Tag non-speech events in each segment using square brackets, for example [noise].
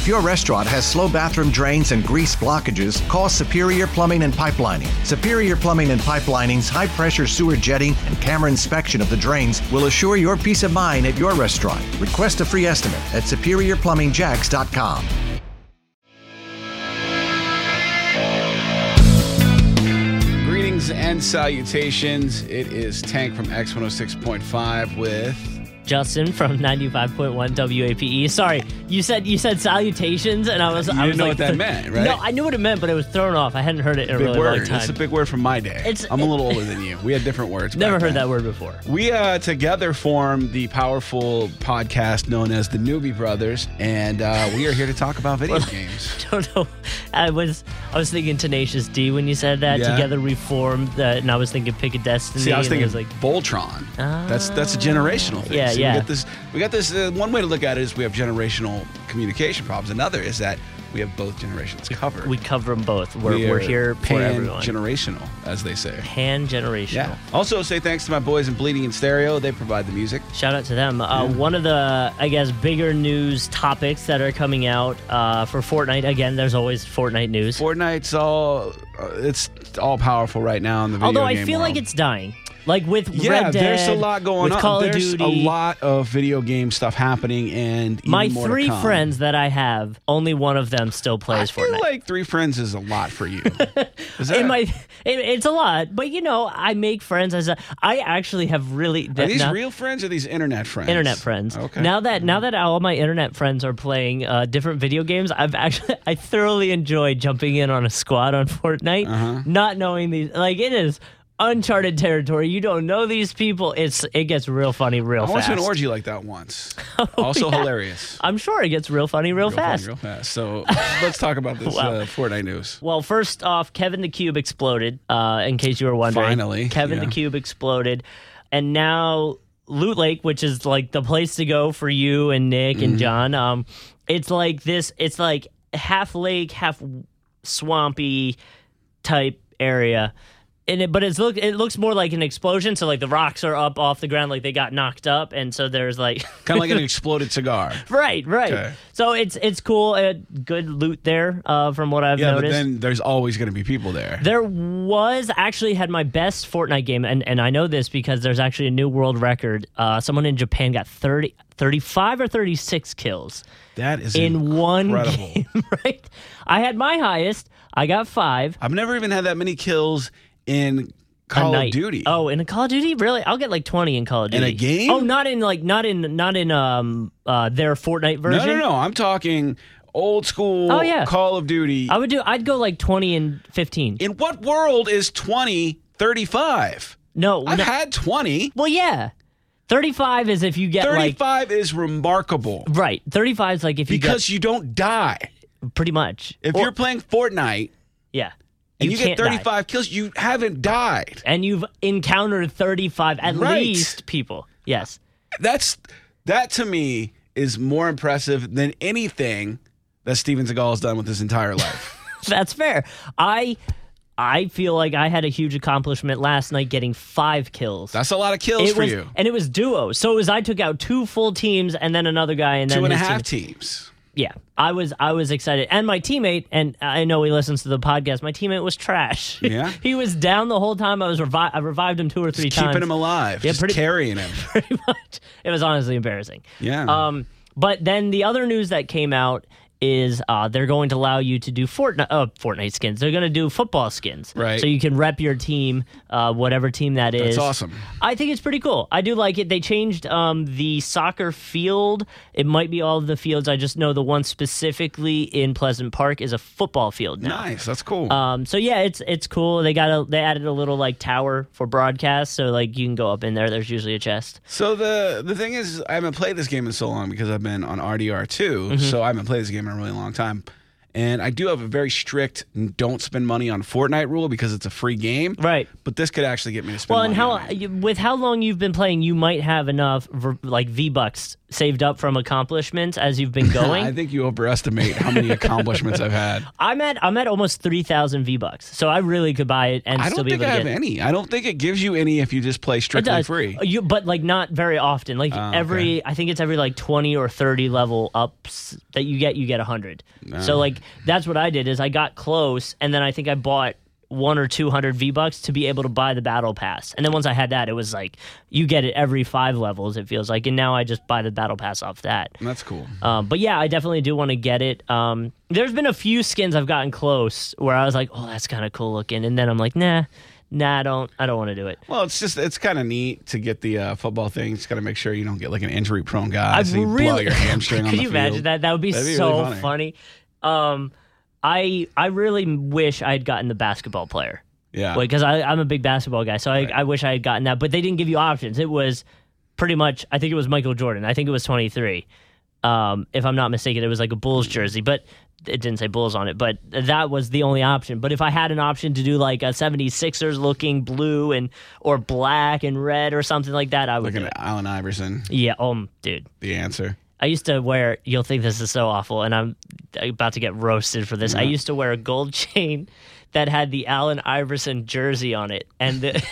If your restaurant has slow bathroom drains and grease blockages, call Superior Plumbing and Pipelining. Superior Plumbing and Pipelining's high pressure sewer jetting and camera inspection of the drains will assure your peace of mind at your restaurant. Request a free estimate at superiorplumbingjacks.com. Greetings and salutations. It is Tank from X106.5 with. Justin from 95.1 WAPE. Sorry, you said you said salutations, and I was You I didn't was know like, what that meant, [laughs] right? No, I knew what it meant, but it was thrown off. I hadn't heard it in a Big really word. long time. It's a big word from my day. It's- I'm a little [laughs] older than you. We had different words. Never heard then. that word before. We uh, together form the powerful podcast known as the Newbie Brothers, and uh, we are here to talk about video [laughs] games. I don't know. I was I was thinking Tenacious D when you said that. Yeah. Together we formed and I was thinking Pick a Destiny. See, I was thinking like Voltron. that's that's a generational thing. Yeah, Yeah. We got this. We got this. Uh, one way to look at it is we have generational communication problems. Another is that we have both generations covered. we cover them both. We're, We we're here for everyone. Generational, as they say. Pan generational. Yeah. Also, say thanks to my boys in Bleeding in Stereo. They provide the music. Shout out to them. Uh, One of the, I guess, bigger news topics that are coming out uh, for Fortnite. Again, there's always Fortnite news. Fortnite's all. Uh, it's all powerful right now in the video Although I feel like it's dying. Like with Yeah, Red Dead, there's a lot going on. Call there's a lot of video game stuff happening, and even My three friends that I have, only one of them still I plays feel Fortnite. like three friends is a lot for you. [laughs] Is that, it might, it, it's a lot, but you know, I make friends as a. I actually have really. are these now- real friends or these internet friends? internet friends. Okay. Now that now that all my internet friends are playing uh, different video games, I've actually [laughs] I thoroughly enjoy jumping in on a squad on Fortnite, Uh-huh. not knowing these. Like it is uncharted territory. You don't know these people. It's it gets real funny real I went fast. to an orgy like that once. [laughs] also hilarious. I'm sure it gets real funny real, Real funny, fast. real fast. So let's talk about this [laughs] Wow. uh, Fortnite news. Well, first off, Kevin the Cube exploded. Uh, in case you were wondering, Finally, Kevin yeah. the Cube exploded, and now Loot Lake, which is like the place to go for you and Nick Mm-hmm. and John. Um, it's like this. It's like half lake, half swampy type area. And it, but it's look it looks more like an explosion. So like the rocks are up off the ground, like they got knocked up, and so there's like [laughs] Kind of like an exploded cigar. right, right. Okay. So it's it's cool. Uh, good loot there, uh, from what I've Yeah, noticed. but then there's always going to be people there. There was actually had my best Fortnite game, and, and I know this because there's actually a new world record. Uh, someone in Japan got 30, 35 or 36 kills That is in one [laughs] game, right? I had my highest. I got five. I've never even had that many kills in Call of. Duty. Oh, in a Call of Duty, really? I'll get like 20 in Call of Duty. In a game? Oh, not in like not in not in um uh their Fortnite version. no, no. no. I'm talking old school Oh, yeah. Call of Duty. I would do. I'd go like 20 and 15. in what world is 20 35? no, I've no. had 20. well, yeah. 35 is if you get like 35 is remarkable right. 35 is like if you because you don't die. pretty much. If Or- you're playing Fortnite yeah, and you, get can't die. 35 kills, you haven't died. and you've encountered 35 at Right. least people. Yes. That's that to me is more impressive than anything that Steven Seagal has done with his entire life. [laughs] That's fair. I I feel like I had a huge accomplishment last night getting 5 kills. That's a lot of kills it for was, you. and it was duo. So it was I took out two full teams and then another guy and then Two and a team. teams. Yeah, I was I was excited, and my teammate, and I know he listens to the podcast. My teammate was trash. [laughs] Yeah? he was down the whole time. I was revi- I revived him two or three Just times. keeping him alive. Yeah, just pretty- carrying him. [laughs] pretty much. It was honestly embarrassing. Yeah. Um, but then the other news that came out is uh, they're going to allow you to do Fortnite, uh, Fortnite skins. They're going to do football skins, Right. So you can rep your team, uh, whatever team that is. That's awesome. I think it's pretty cool. I do like it. They changed um, the soccer field. It might be all of the fields. I just know the one specifically in Pleasant Park is a football field now. Nice. That's cool. Um, so yeah, it's it's cool. They got a they added a little like tower for broadcast, so like you can go up in there. There's usually a chest. so the the thing is, I haven't played this game in so long because I've been on RDR 2 Mm-hmm. so I haven't played this game a really long time. And I do have a very strict don't spend money on Fortnite rule because it's a free game. Right. But this could actually get me to spend Well, and money how on it. you- with how long you've been playing, you might have enough like V bucks saved up from accomplishments as you've been [laughs] going. I think you overestimate how many [laughs] accomplishments I've had. I'm at I'm at almost three thousand V bucks, so I really could buy it and I still don't be think able I to have get. any. I don't think it gives you any if you just play strictly free. You, but like not very often. Like Oh, every, I think it's every like twenty or thirty level ups that you get, you get a hundred. So like that's what I did is I got close, and then I think I bought one or two hundred V bucks to be able to buy the battle pass. And then once I had that, it was like you get it every five levels. It feels like, and now I just buy the battle pass off that. That's cool. Um, but yeah, I definitely do want to get it. Um, there's been a few skins I've gotten close where I was like, oh, that's kind of cool looking, and then I'm like, nah, nah, I don't, I don't want to do it. Well, it's just it's kind of neat to get the uh, football thing. Just got to make sure you don't get like an injury prone guy. I so you blow really your hamstring [laughs] Could the you field. imagine that? That would be so really funny. Um, I I really wish I had gotten the basketball player Yeah. because I I'm a big basketball guy, so I I wish I had gotten that, but they didn't give you options. It was pretty much I think it was Michael Jordan. I think it was 23. Um, if I'm not mistaken, it was like a Bulls jersey, but it didn't say Bulls on it. But that was the only option. But if I had an option to do like a 76ers looking blue and or black and red or something like that, I would. Looking at. Allen Iverson, Yeah, um, dude. the answer. I used to wear. You'll think this is so awful, and I'm about to get roasted for this. I used to wear a gold [laughs] chain that had the Allen Iverson jersey on it, and the,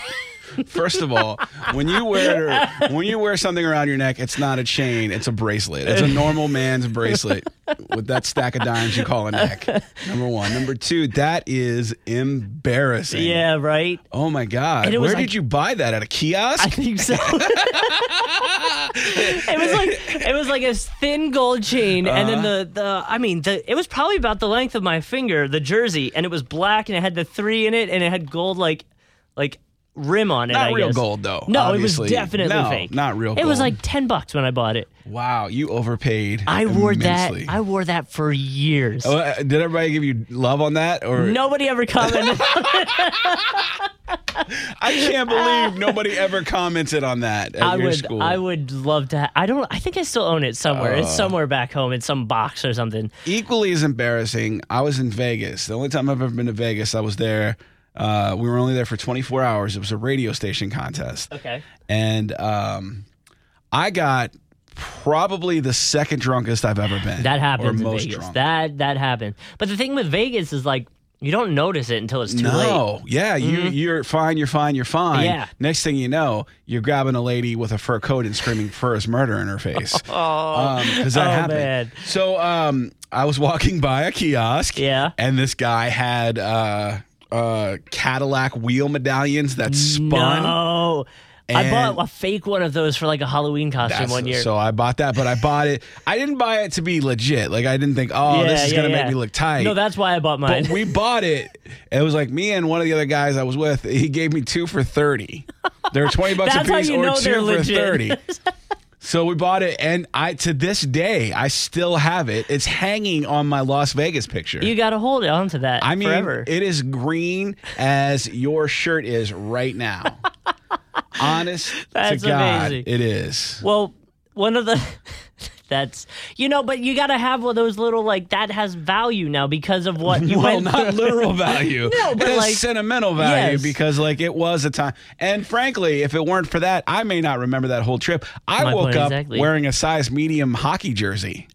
First of all, when you wear when you wear something around your neck, it's not a chain; it's a bracelet. It's a normal man's bracelet with that stack of dimes you call a neck. Number one. Number two. That is embarrassing. yeah, right. Oh my god! Where was did you buy that at a kiosk? I think so. [laughs] it was like it was like a thin gold chain, and then Uh-huh. the the I mean the it was probably about the length of my finger, the jersey, and it was black, and it had the three in it, and it had gold like like rim on it. Not I real guess. gold, though, No, obviously. it was definitely No, fake. not real It was like ten bucks when I bought it. wow, you overpaid. I wore immensely. that. I wore that for years. Oh, uh, did everybody give you love on that, or Nobody ever commented. [laughs] I can't believe nobody ever commented on that at I your would. school. I would love to. Ha- I don't. I think I still own it somewhere. Uh. it's somewhere back home in some box or something. Equally as embarrassing, I was in Vegas. The only time I've ever been to Vegas, I was there. Uh, we were only there for 24 hours. It was a radio station contest. Okay. And um, I got probably the second drunkest I've ever been. That happens in most Vegas. drunk. That that happens. But the thing with Vegas is like you don't notice it until it's too late. no, yeah, you you're fine, you're fine, you're fine. Mm-hmm. Yeah. Next thing you know, you're grabbing a lady with a fur coat and screaming "first murder" in her face. [laughs] Oh, because that Oh, happened. man. So um, I was walking [laughs] by a kiosk. Yeah. And this guy had uh, uh, Cadillac wheel medallions that spun. no. I bought a fake one of those for like a Halloween costume one year. So I bought that, but I bought it. I didn't buy it to be legit. Like I didn't think, oh, this is yeah, gonna yeah. make me look tight. No, that's why I bought mine. But we [laughs] bought it. It was like me and one of the other guys I was with. He gave me two for thirty. They were twenty bucks a piece or two for legit. thirty. [laughs] So we bought it, and I to this day I still have it. It's hanging on my Las Vegas picture. you got to hold on to that I mean, forever. it is green as your shirt is right now. [laughs] Honest That's to God, amazing. it is. Well, one of the that's you know, but you got to have one of those little like that has value now because of what you [laughs] well, went not literal [laughs] value. No, but like- sentimental value Yes. because like it was a time. And frankly, if it weren't for that, I may not remember that whole trip. I My woke point up exactly. wearing a size medium hockey jersey.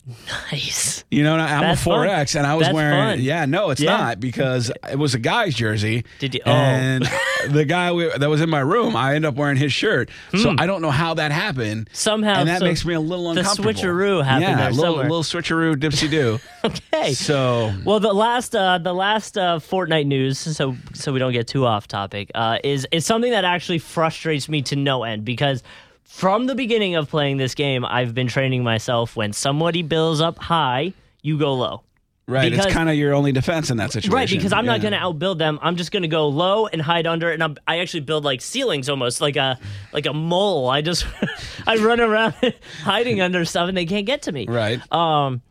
Nice. You know, I'm That's a 4X, and I was That's wearing. fun. Yeah, no, it's Yeah. not because it was a guy's jersey. Did you- oh. And the guy we, that was in my room, I ended up wearing his shirt. So I don't know how that happened. Hmm. Somehow, and that so makes me a little the uncomfortable. Switcheroo happened yeah, there a little, somewhere. little switcheroo, dipsy do. [laughs] okay. So Well, the last uh, the last uh, Fortnite news, so so we don't get too off topic, uh, is is something that actually frustrates me to no end because from the beginning of playing this game, I've been training myself when somebody builds up high, you go low. Right, because- it's kind of your only defense in that situation. Right, because I'm not going to outbuild them. I'm just going to go low and hide under, and I'm, I actually build like ceilings almost like a like a mole. I just [laughs] I run around [laughs] hiding under stuff, and they can't get to me. Right. Um,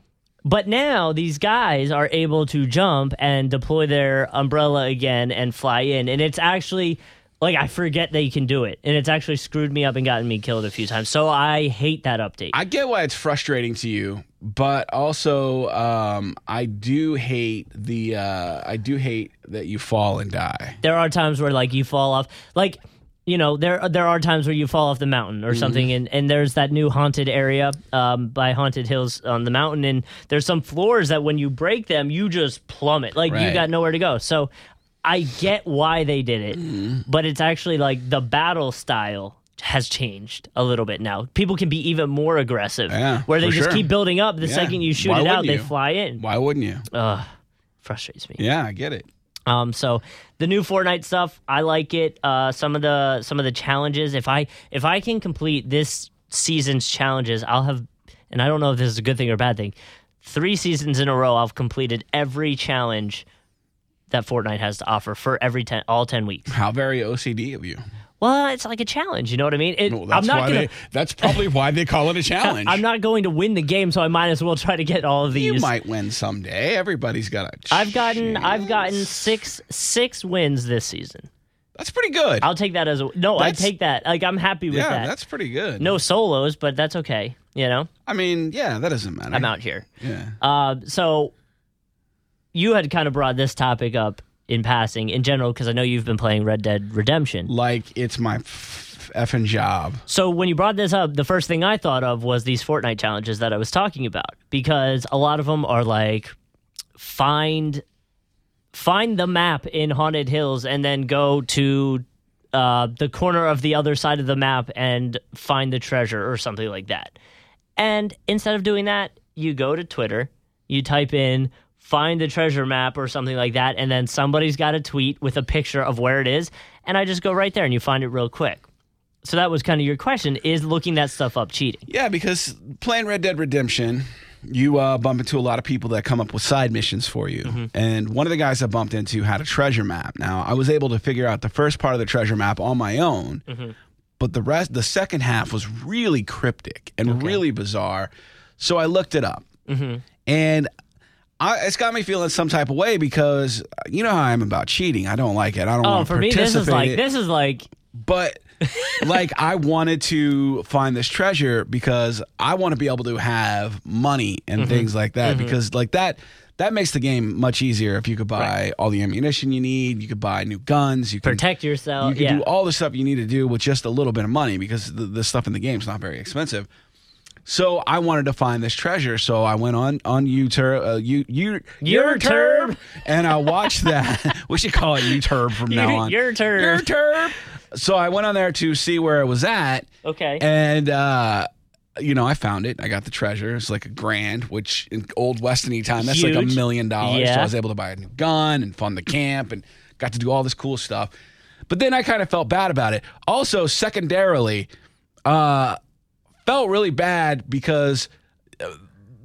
but now these guys are able to jump and deploy their umbrella again and fly in, and it's actually like I forget they can do it, and it's actually screwed me up and gotten me killed a few times. So I hate that update. I get why it's frustrating to you, but also um, I do hate the uh, I do hate that you fall and die. there are times where like you fall off, like. you know there there are times where you fall off the mountain or something Mm-hmm. and, and there's that new haunted area um, by haunted hills on the mountain and there's some floors that when you break them you just plummet like you got nowhere to go so i get why they did it Mm-hmm. but it's actually like the battle style has changed a little bit now people can be even more aggressive Yeah, where they just sure. keep building up the Yeah. second you shoot Why it out wouldn't they fly in Why wouldn't you? Ugh, frustrates me Yeah, I get it. um, so the new Fortnite stuff, I like it. Uh, some of the some of the challenges, if I if I can complete this season's challenges, I'll have. And I don't know if this is a good thing or a bad thing. Three seasons in a row, I've completed every challenge that Fortnite has to offer for every ten all ten weeks. How very OCD of you. Well, it's like a challenge. You know what I mean? It, Well, I'm that's not gonna. they, that's probably why they call it a [laughs] challenge. I'm not going to win the game, so I might as well try to get all of these. You might win someday. Everybody's got a. I've gotten I've gotten six six wins this season. That's pretty good. I'll take that as a no. I take that. Like I'm happy with yeah, that. that's pretty good. no solos, but that's okay. You know, I mean, yeah, that doesn't matter. I'm out here. Yeah. Uh, so you had kind of brought this topic up in passing in general because I know you've been playing Red Dead Redemption. Like it's my effing job. So when you brought this up, the first thing I thought of was these Fortnite challenges that I was talking about because a lot of them are like find find the map in Haunted Hills and then go to uh, the corner of the other side of the map and find the treasure or something like that. And instead of doing that, you go to Twitter, you type in find the treasure map or something like that, and then somebody's got a tweet with a picture of where it is, and I just go right there and you find it real quick. So that was kind of your question: is looking that stuff up cheating? Yeah, because playing Red Dead Redemption, you uh, bump into a lot of people that come up with side missions for you. Mm-hmm. And one of the guys I bumped into had a treasure map. Now, I was able to figure out the first part of the treasure map on my own, Mm-hmm. but the rest, the second half was really cryptic and really bizarre. So I looked it up. Mm-hmm. And I, it's got me feeling some type of way because you know how I am about cheating. I don't like it. I don't Oh, want to for me, this is like it this is like but [laughs] like I wanted to find this treasure because I want to be able to have money and Mm-hmm. things like that because like that that makes the game much easier if you could buy all the ammunition you need, you could buy new guns, you can protect yourself. you can yeah. do all the stuff you need to do with just a little bit of money because the, the stuff in the game is not very expensive. So I wanted to find this treasure, so I went on on YouTube, uh, you you YouTube. and I watched [laughs] that. [laughs] we should call it YouTube from now on. YouTube. YouTube. So I went on there to see where it was at, okay. and uh, you know I found it. I got the treasure. It's like a grand, which in old Western time that's like a million dollars. So I was able to buy a new gun and fund the camp and got to do all this cool stuff. But then I kind of felt bad about it. Also, secondarily, uh, felt really bad because uh,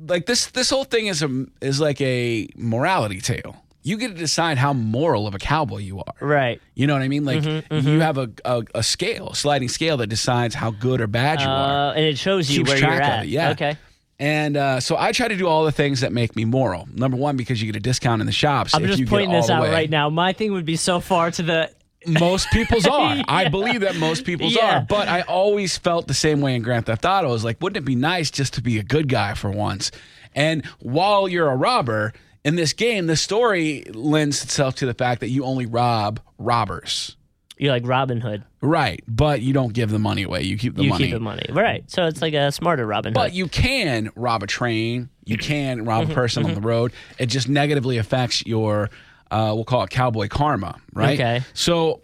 like this this whole thing is a is like a morality tale. You get to decide how moral of a cowboy you are. right. You know what I mean? Like Mm-hmm, you have a, a a scale, a sliding scale that decides how good or bad you are. Uh, and it shows you Keeps where track you're of at. it, yeah. Okay. And uh, so I try to do all the things that make me moral. Number one, because you get a discount in the shops. I'm if just you get pointing all this the out way. right now. My thing would be so far to the. Most people's are. [laughs] I believe that most people's Yeah. are. But I always felt the same way in Grand Theft Auto. I was like, wouldn't it be nice just to be a good guy for once? And while you're a robber in this game, the story lends itself to the fact that you only rob robbers. You're like Robin Hood. Right. But you don't give the money away. You keep the you money. keep the money. Right. So it's like a smarter Robin Hood. But you can rob a train. You can rob Mm-hmm, a person on the road. It just negatively affects your, uh, we'll call it cowboy karma, right? Okay. So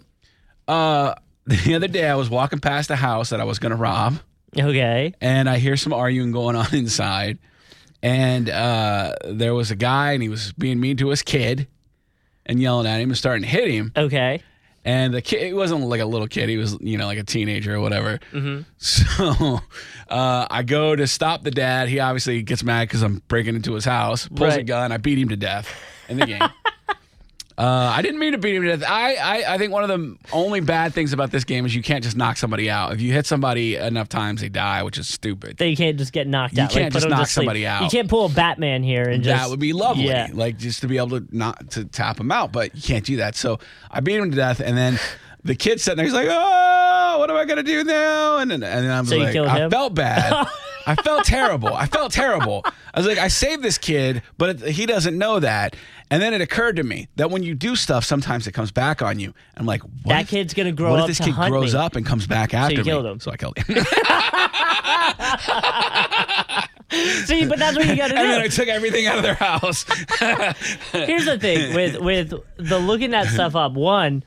uh, [laughs] the other day I was walking past a house that I was going to rob, okay. and I hear some arguing going on [laughs] inside. And uh, there was a guy, and he was being mean to his kid and yelling at him and starting to hit him. Okay. And the kid, he wasn't like a little kid. He was, you know, like a teenager or whatever. Mm-hmm. [laughs] So uh, I go to stop the dad. He obviously gets mad because I'm breaking into his house, pulls a gun. I beat him to death in the game. Uh, I didn't mean to beat him to death. I, I, I think one of the only bad things about this game is you can't just knock somebody out. If you hit somebody enough times, they die, which is stupid. You can't just get knocked out. You out. can't just knock somebody out. You can't pull a Batman here and just. that would be lovely. Yeah. Like just to be able to not to tap him out, but you can't do that. So I beat him to death, and then the kid sitting there, he's like, "Oh, what am I gonna do now?" And then, and then I'm So you like, killed I him? felt bad. [laughs] I felt terrible. I felt terrible. I was like, I saved this kid, but it, he doesn't know that. And then it occurred to me that when you do stuff, sometimes it comes back on you. I'm like, what That if- kid's gonna grow What up What if this kid grows me? up and comes back after me? killed him. So I killed him. [laughs] [laughs] See, but that's what you got to and then I took everything out of their house. [laughs] Here's the thing with with the looking that stuff up. One,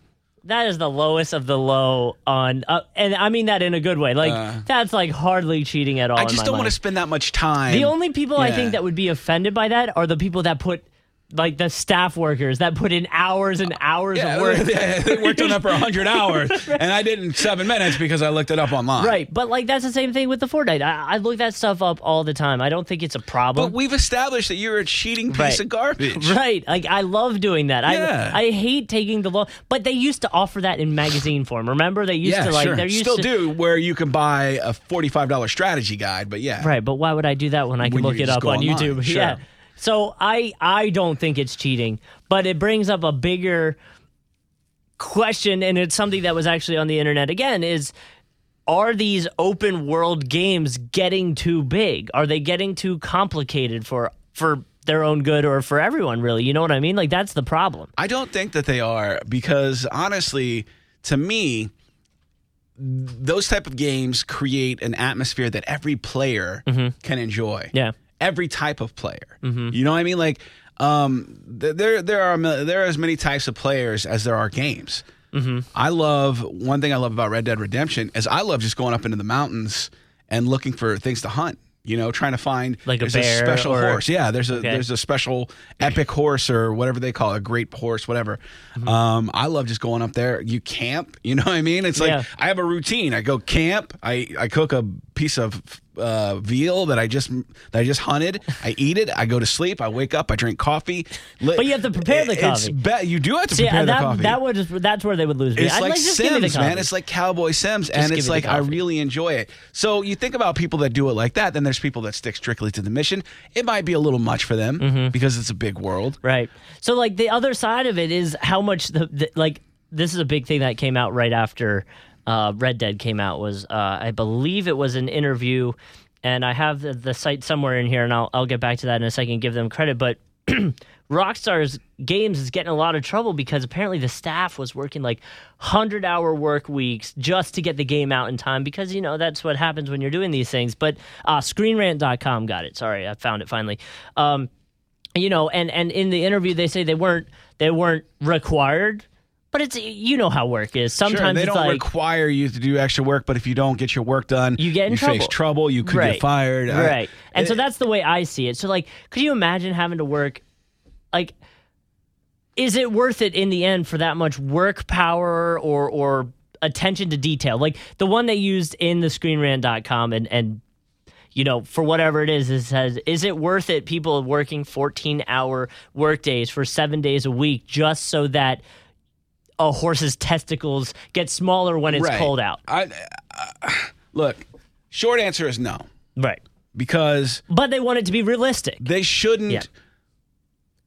that is the lowest of the low on, uh, and I mean that in a good way. Like that's like hardly cheating at all. Uh. I just don't want to spend that much time. The only people I think that would be offended by that are the people that put. Like the staff workers that put in hours and hours Yeah, of work. [laughs] they, they worked on that for 100 [laughs] hours, and I did in seven minutes because I looked it up online. Right, but like that's the same thing with the Fortnite. I, I look that stuff up all the time. I don't think it's a problem. But we've established that you're a cheating piece Right. of garbage. Right, like I love doing that. Yeah. I I hate taking the low, but they used to offer that in magazine form. Remember, they used Yeah, to like sure. they're Still to do, where you can buy a forty-five dollar strategy guide. But yeah, right. But why would I do that when I can When look it up on online, YouTube? [laughs] sure. Yeah. So I I don't think it's cheating, but it brings up a bigger question, and it's something that was actually on the internet again. Is are these open world games getting too big? Are they getting too complicated for for their own good or for everyone? Really, you know what I mean? Like that's the problem. I don't think that they are because honestly, to me, those type of games create an atmosphere that every player can enjoy. Mm-hmm. Yeah. Every type of player. You know what I mean? Like, um, th- there there are there are as many types of players as there are games. I love one thing I love about Red Dead Redemption is I love just going up into the mountains and looking for things to hunt. You know, trying to find Like a bear special or- horse. Yeah, there's a Okay. there's a special epic horse or whatever they call it, a great horse, whatever. Mm-hmm. Um, I love just going up there. You camp. [laughs] You know what I mean? It's like Yeah. I have a routine. I go camp. I I cook a piece of uh, veal that I just that I just hunted. I eat it. I go to sleep. I wake up. I drink coffee. But you have to prepare the It's coffee. be- you do have to See, prepare and the coffee. that would that's where they would lose me. It's I'd like, just the Sims, man. It's like Cowboy Sims, and it's like I really enjoy it. So you think about people that do it like that. Then there's people that stick strictly to the mission. It might be a little much for them Mm-hmm. because it's a big world. Right. So like the other side of it is how much the, the like this is a big thing that came out right after uh, Red Dead came out was uh, I believe it was an interview, and I have the, the site somewhere in here, and I'll I'll get back to that in a second, give them credit, but. [clears throat] Rockstar's Games is getting a lot of trouble because apparently the staff was working like 100 hour work weeks just to get the game out in time because, you know, that's what happens when you're doing these things. But uh, ScreenRant.com got it. Sorry, I found it finally. Um, you know and and in the interview they say they weren't they weren't required but it's you know how work is Sure, sometimes they it's don't like require you to do extra work, but if you don't get your work done, You get in face trouble. trouble. You could right, get fired. I- right and so that's the way i see it so like could you imagine having to work like is it worth it in the end for that much work power or or attention to detail like the one they used in the screenrant.com and and you know, for whatever it is, it says, is it worth it? People working 14 hour work days for seven days a week just so that a horse's testicles get smaller when it's Right. cold out. I, uh, look, short answer is no, Right. because But they want it to be realistic. they shouldn't. Yeah.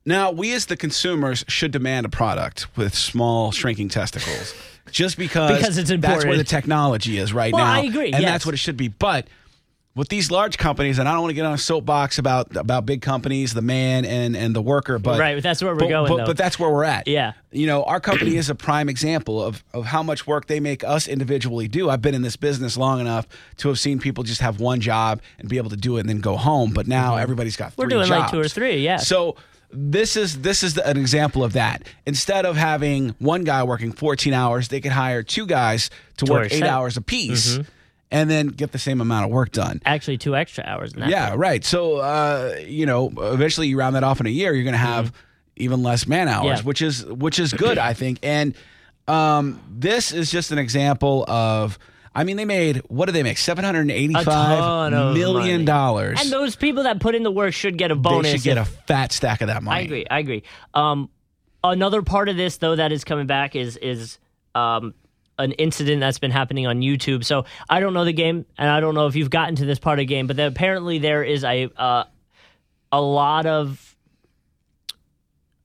Now, we as the consumers should demand a product with small, shrinking testicles, just because Because it's important. That's where the technology is right Well, now. I agree, and yes. that's what it should be. But with these large companies, and I don't want to get on a soapbox about about big companies, the man and and the worker, but Right, that's where we're but, going, But, but that's where we're at. Yeah. you know, our company is a prime example of of how much work they make us individually do. I've been in this business long enough to have seen people just have one job and be able to do it and then go home. But now everybody's got Mm-hmm. We're doing like two or three, yeah. So this is this is an example of that. Instead of having one guy working 14 hours, they could hire two guys to, work work eight hours apiece, Mm-hmm. And then get the same amount of work done. Actually, two extra hours. Yeah, right. So uh, you know, eventually you round that off in a year, you're going to have even less man hours, Mm-hmm. Yeah. which is which is good, I think. And um, this is just an example of. I mean, they made what did they make? Seven hundred eighty-five million dollars. And those people that put in the work should get a bonus. They should get if- a fat stack of that money. I agree. I agree. Um, another part of this, though, that is coming back is is um, an incident that's been happening on YouTube. So I don't know the game, and I don't know if you've gotten to this part of the game, but then apparently there is a uh, a lot of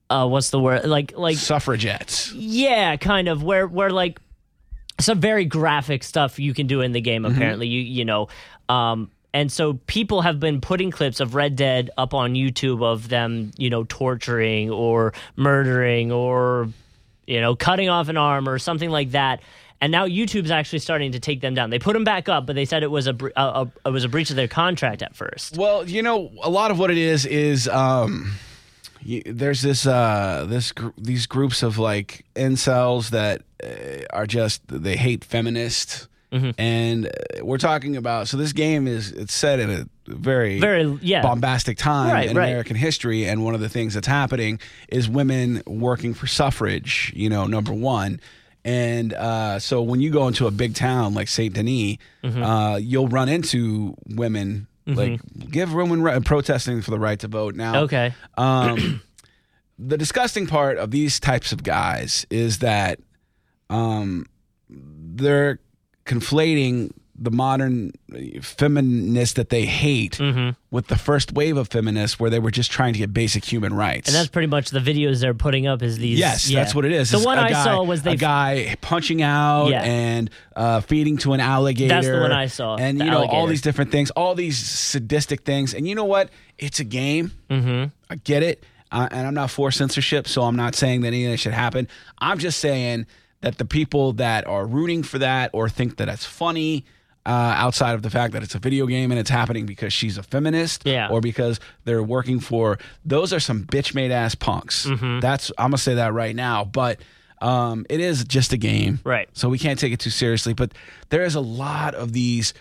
uh, what's the word? Like like Suffragettes. yeah, kind of where where like some very graphic stuff you can do in the game. Mm-hmm. Apparently, you you know, um, And so people have been putting clips of Red Dead up on YouTube of them, you know, torturing or murdering or, you know, cutting off an arm or something like that. And now YouTube's actually starting to take them down. They put them back up, but they said it was a, bre- a, a it was a breach of their contract at first. Well, you know, a lot of what it is is um, y there's this uh, this gr- these groups of like incels that uh, are just they hate feminists, and uh, we're talking about. So this game is it's set in a very Very- yeah. bombastic time Right, in right. American history, and one of the things that's happening is women working for suffrage. You know, number one. And uh, so when you go into a big town like Saint Denis, Mm-hmm. uh, you'll run into women like give women protesting for the right to vote. Now, Okay. um, [clears throat] the disgusting part of these types of guys is that um, they're conflating the modern feminists that they hate Mm-hmm. with the first wave of feminists where they were just trying to get basic human rights. And that's pretty much the videos they're putting up is these. Yes, yeah. that's what it is. The It's one a I guy- saw was a guy punching out Yeah. and uh, feeding to an alligator. That's the one I saw, And you know all these different things, all these sadistic things. And you know what? It's a game. Mm-hmm. I get it, uh, and I'm not for censorship, so I'm not saying that any of that should happen. I'm just saying that the people that are rooting for that or think that it's funny. Uh, outside of the fact that it's a video game and it's happening because she's a feminist, Yeah. or because they're working for those are some bitch made ass punks. Mm-hmm. That's I'm gonna say that right now, but um, it is just a game, Right. So we can't take it too seriously. But there is a lot of these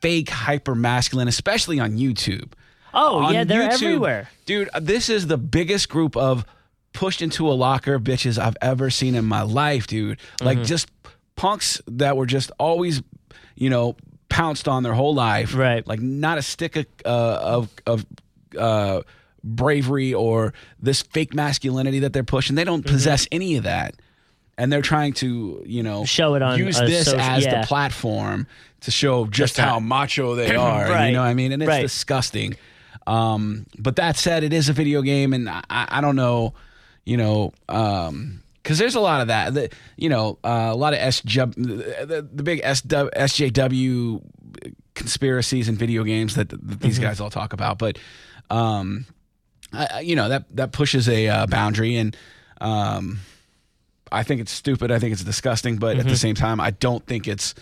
fake hyper masculine, especially on YouTube. Oh On yeah, they're YouTube, everywhere. dude. This is the biggest group of pushed into a locker bitches I've ever seen in my life, dude. Like Mm-hmm. just punks that were just always, you know, pounced on their whole life, Right. Like not a stick of uh, of of uh, bravery or this fake masculinity that they're pushing. They don't Mm-hmm. possess any of that. And they're trying to, you know, Show it on use this social- as yeah. the platform to show just how- how macho they [clears throat] are. Right. You know what I mean? And it's Right. disgusting. Um, but that said, it is a video game, and I, I don't know, you know, um, because there's a lot of that. The, you know, uh, a lot of SJ, the, the, the big SW, SJW conspiracies in video games that, that these guys all talk about. But, um, I, you know, that that pushes a uh, boundary, and um, I think it's stupid. I think it's disgusting. But at the same time, I don't think it's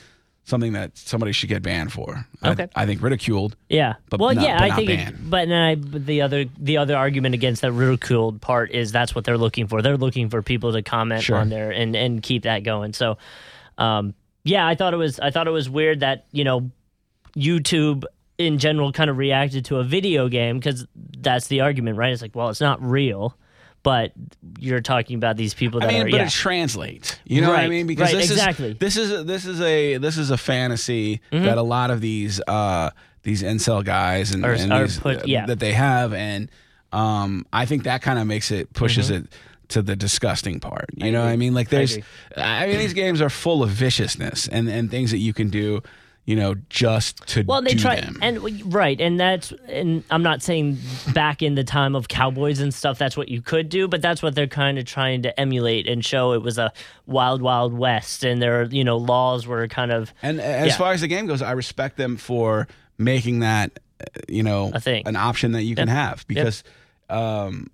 something that somebody should get banned for. Okay. I, I think ridiculed. Yeah. But well, not- yeah, but I think. It, but then I, but the other the other argument against that ridiculed part is that's what they're looking for. They're looking for people to comment Sure. on there and and keep that going. So, um, yeah, I thought it was I thought it was weird that you know YouTube in general kind of reacted to a video game because that's the argument, right? It's like, well, it's not real. But you're talking about these people that I mean, are but yeah. it translates. You know what I mean? Because right, this exactly. is this is a, this is a this is a fantasy Mm-hmm. that a lot of these uh these incel guys and, Are- and are these, put- uh, yeah. that they have, and um, I think that kind of makes it pushes Mm-hmm. it to the disgusting part. You know what I mean? Like there's, agree. I mean, these games are full of viciousness and and things that you can do. You know, just to Well, they do try them. and right, and that's and I'm not saying back in the time of cowboys and stuff that's what you could do, but that's what they're kind of trying to emulate and show it was a wild, wild west, and their you know laws were kind of And as Yeah. far as the game goes, I respect them for making that, uh, you know, A thing. an option that you can have because, um,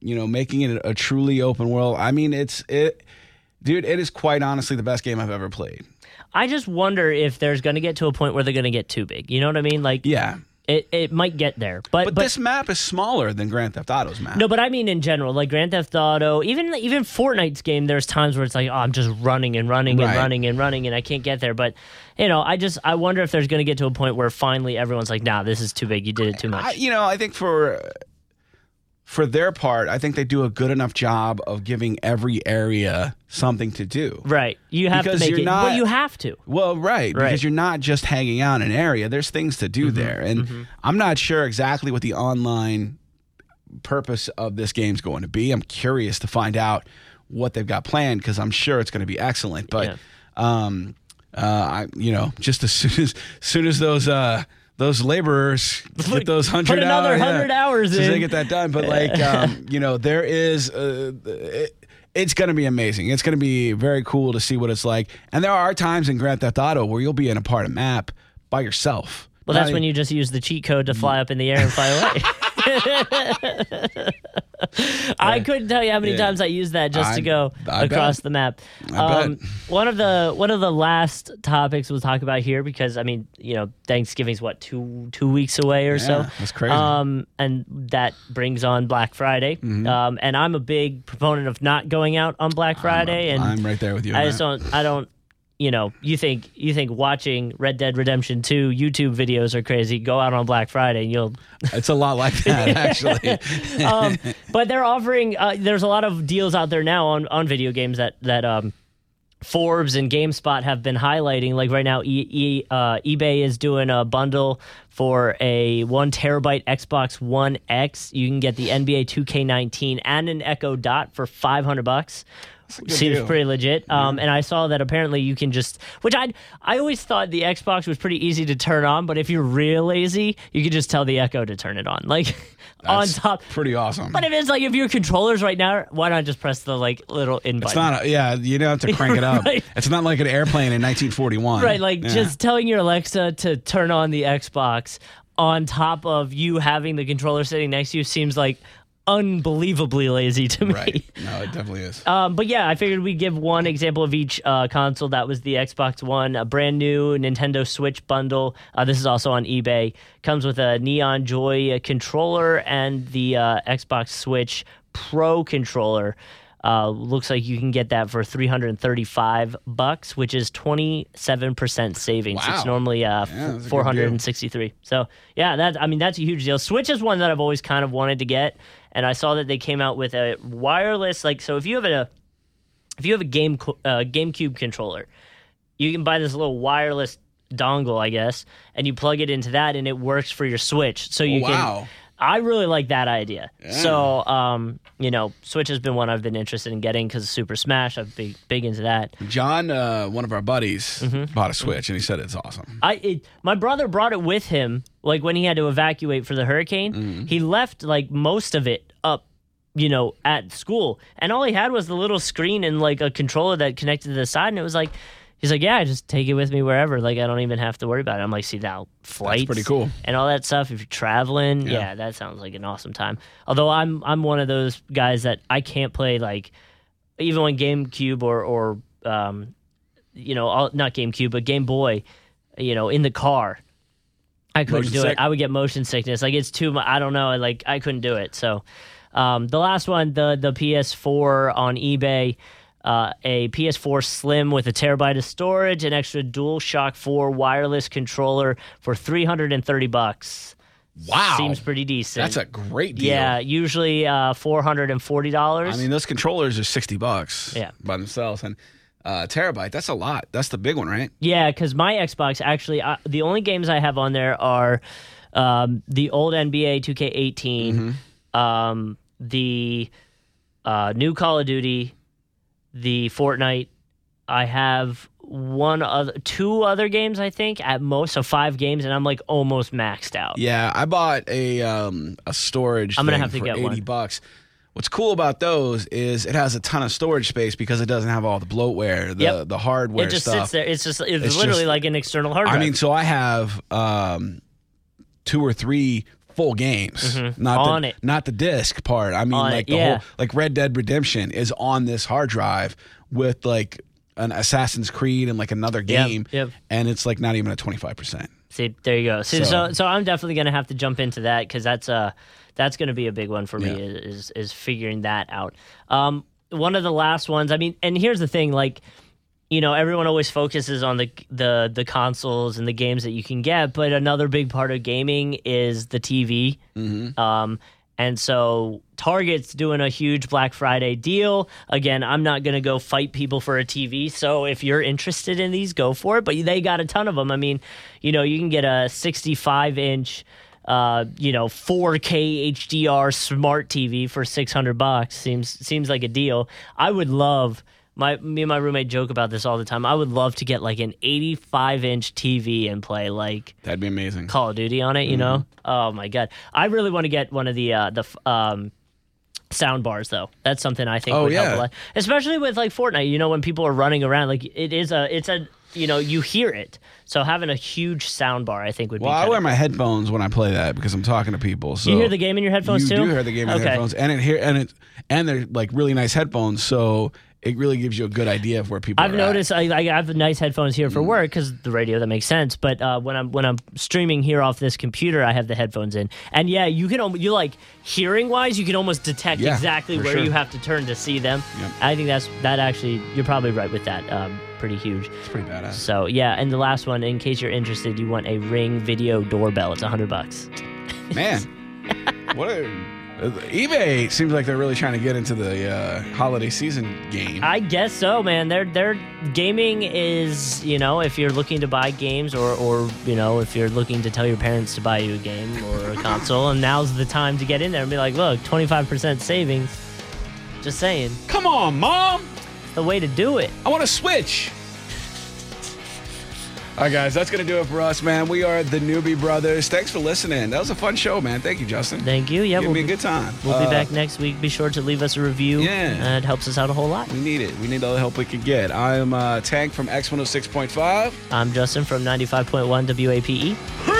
you know, making it a truly open world. I mean, it's it, dude. It is quite honestly the best game I've ever played. I just wonder if there's going to get to a point where they're going to get too big. You know what I mean? Like Yeah, it, it might get there, but but, this map is smaller than Grand Theft Auto's map. No, but I mean in general, like Grand Theft Auto, even even Fortnite's game. There's times where it's like, oh, I'm just running and running and Right. running and running, and I can't get there. But you know, I just I wonder if there's going to get to a point where finally everyone's like, nah, this is too big. You did it too much. I, you know, I think for for their part, I think they do a good enough job of giving every area something to do. right? You have Because to make you're it. not- well, you have to. Well, right, Right. Mm-hmm. because you're not just hanging out in an area. There's things to do there, and I'm not sure exactly what the online purpose of this game's going to be. I'm curious to find out what they've got planned because I'm sure it's going to be excellent. But, um, uh, I, you know, just as soon as, soon as those. Uh, those laborers get those hundred Put another hours, 100 hours as soon as they get that done. But like, [laughs] um, you know, there is, uh, it, it's going to be amazing. It's going to be very cool to see what it's like. And there are times in Grand Theft Auto where you'll be in a part of map by yourself. Well, that's Not when you just use the cheat code to fly up in the air and fly [laughs] away. [laughs] I couldn't tell you how many Yeah. times I used that just to go I across bet. the map. I Um, one of the one of the last topics we'll talk about here because I mean you know Thanksgiving's what two two weeks away or so. That's crazy. Um, and that brings on Black Friday. Mm-hmm. Um, and I'm a big proponent of not going out on Black Friday. and I'm right there with you. I just that. don't. I don't. You know, you think you think watching Red Dead Redemption 2 YouTube videos are crazy. Go out on Black Friday and you'll. [laughs] It's a lot like that, [laughs] actually. [laughs] Um, but they're offering. Uh, there's a lot of deals out there now on on video games that that um, Forbes and GameSpot have been highlighting. Like right now, e, e, uh, eBay is doing a bundle for a one terabyte Xbox One X. You can get the NBA 2K19 and an Echo Dot for 500 bucks. Seems deal. pretty legit. Um, and I saw that apparently you can just, which I I always thought the Xbox was pretty easy to turn on, but if you're real lazy, you could just tell the Echo to turn it on, like [laughs] on top. Pretty awesome. But if it's like if your controllers right now, why not just press the like little in it's not, a, yeah, you don't have to [laughs] crank it up. Right. It's not like an airplane in 1941. Right, like Yeah. just telling your Alexa to turn on the Xbox on top of you having the controller sitting next to you seems like unbelievably lazy to me. Right. No, it definitely is. Um, but yeah, I figured we'd give one example of each uh, console. That was the Xbox One, a brand new Nintendo Switch bundle. Uh, this is also on eBay. Comes with a Neon Joy controller and the uh, Xbox Switch Pro controller. Uh, looks like you can get that for 335 bucks, which is 27% savings. Wow. It's normally uh, Yeah, that's a good 463. So yeah, that I mean that's a huge deal. Switch is one that I've always kind of wanted to get, and I saw that they came out with a wireless like so if you have a if you have a game uh, GameCube controller, you can buy this little wireless dongle, I guess, and you plug it into that, and it works for your Switch. So you Oh, can. I really like that idea. Yeah. So, um, you know, Switch has been one I've been interested in getting because Super Smash. I'm big, big into that. John, uh, one of our buddies, Mm-hmm. bought a Switch and he said it's awesome. I it, my brother brought it with him, like when he had to evacuate for the hurricane. Mm-hmm. He left like most of it up, you know, at school, and all he had was the little screen and like a controller that connected to the side, and it was like. He's like, yeah, I just take it with me wherever. Like, I don't even have to worry about it. I'm like, see now, flights, pretty cool. and all that stuff. If you're traveling, Yeah. yeah. that sounds like an awesome time. Although I'm I'm one of those guys that I can't play like, even when GameCube or or um, you know, all, not GameCube, but Game Boy, you know, in the car. I couldn't Motion do sick? it. I would get motion sickness. Like it's too much. I don't know. Like I couldn't do it. So, um, the last one, the the PS4 on eBay, uh, a PS4 Slim with a terabyte of storage, an extra DualShock 4 wireless controller for 330 bucks. Wow. Seems pretty decent. That's a great deal. yeah. Usually uh, 440 dollars. I mean, those controllers are 60 bucks Yeah. by themselves. And uh, terabyte, that's a lot. That's the big one, right? Yeah, because my Xbox actually, uh, the only games I have on there are um, the old NBA 2K18, um, the uh, new Call of Duty, the Fortnite. I have one other, two other games I think at most, so five games, and I'm like almost maxed out. Yeah, I bought a um, a storage. I'm gonna thing have to for get 80 one. bucks. What's cool about those is it has a ton of storage space because it doesn't have all the bloatware, the Yep. the hardware It just stuff. sits there. It's just it's, It's literally just- like an external hard drive. I mean, so I have um, two or three full games, not Mm-hmm. On the, it. not the disc part. I mean, On like it, the yeah. whole like Red Dead Redemption is on this hard drive with like an Assassin's Creed and like another game, yep. and it's like not even a twenty five percent. See, there you go. See, so, So- so, I'm definitely gonna have to jump into that because that's uh that's gonna be a big one for me Yeah. is is figuring that out. Um, one of the last ones. I mean, and here's the thing, like. You know, everyone always focuses on the the the consoles and the games that you can get, but another big part of gaming is the TV. Um, and so Target's doing a huge Black Friday deal. Again, I'm not going to go fight people for a TV. So if you're interested in these, go for it. But they got a ton of them. I mean, you know, you can get a 65 inch, uh, you know, 4K HDR smart TV for 600 bucks. Seems seems like a deal. I would love. My, me and my roommate joke about this all the time. I would love to get like an 85 inch TV and play like That'd be amazing. Call of Duty on it, you know? Oh my god. I really want to get one of the uh the um sound bars though. That's something I think Oh, would help yeah. a lot. Especially with like Fortnite, you know, when people are running around like it is a it's a you know you hear it. So having a huge sound bar, I think, would Well, be. I wear my headphones when I play that because I'm talking to people. So You hear the game in your headphones you too? do hear the game in Okay. headphones, and it here and it and they're like really nice headphones. So it really gives you a good idea of where people. Are. I've noticed. I, I have nice headphones here Mm. for work because the radio that makes sense. But uh, when I'm when I'm streaming here off this computer, I have the headphones in, and yeah, you can you like hearing wise, you can almost detect Yeah, exactly where sure. you have to turn to see them. Yep. I think that's that actually you're probably right with that. Um, pretty huge. It's pretty badass. So yeah, and the last one, in case you're interested, you want a Ring video doorbell. It's a hundred bucks. Man, [laughs] what a eBay seems like they're really trying to get into the uh, holiday season game. I guess so, man. Their their gaming is, you know, if you're looking to buy games or or you know, if you're looking to tell your parents to buy you a game or a console, and now's the time to get in there and be like, look, 25% savings. Just saying, Come on, mom! the way to do it. I want to switch. All right, guys, that's gonna do it for us, man. We are the Newbie Brothers. Thanks for listening. That was a fun show, man. Thank you, Justin. Thank you. Yeah, Give we'll me a good time. we'll be Uh, back next week. Be sure to leave us a review. Yeah. Uh, it helps us out a whole lot. We need it. We need all the help we can get. I'm uh, Tank from X106.5. I'm Justin from 95.1 WAPE.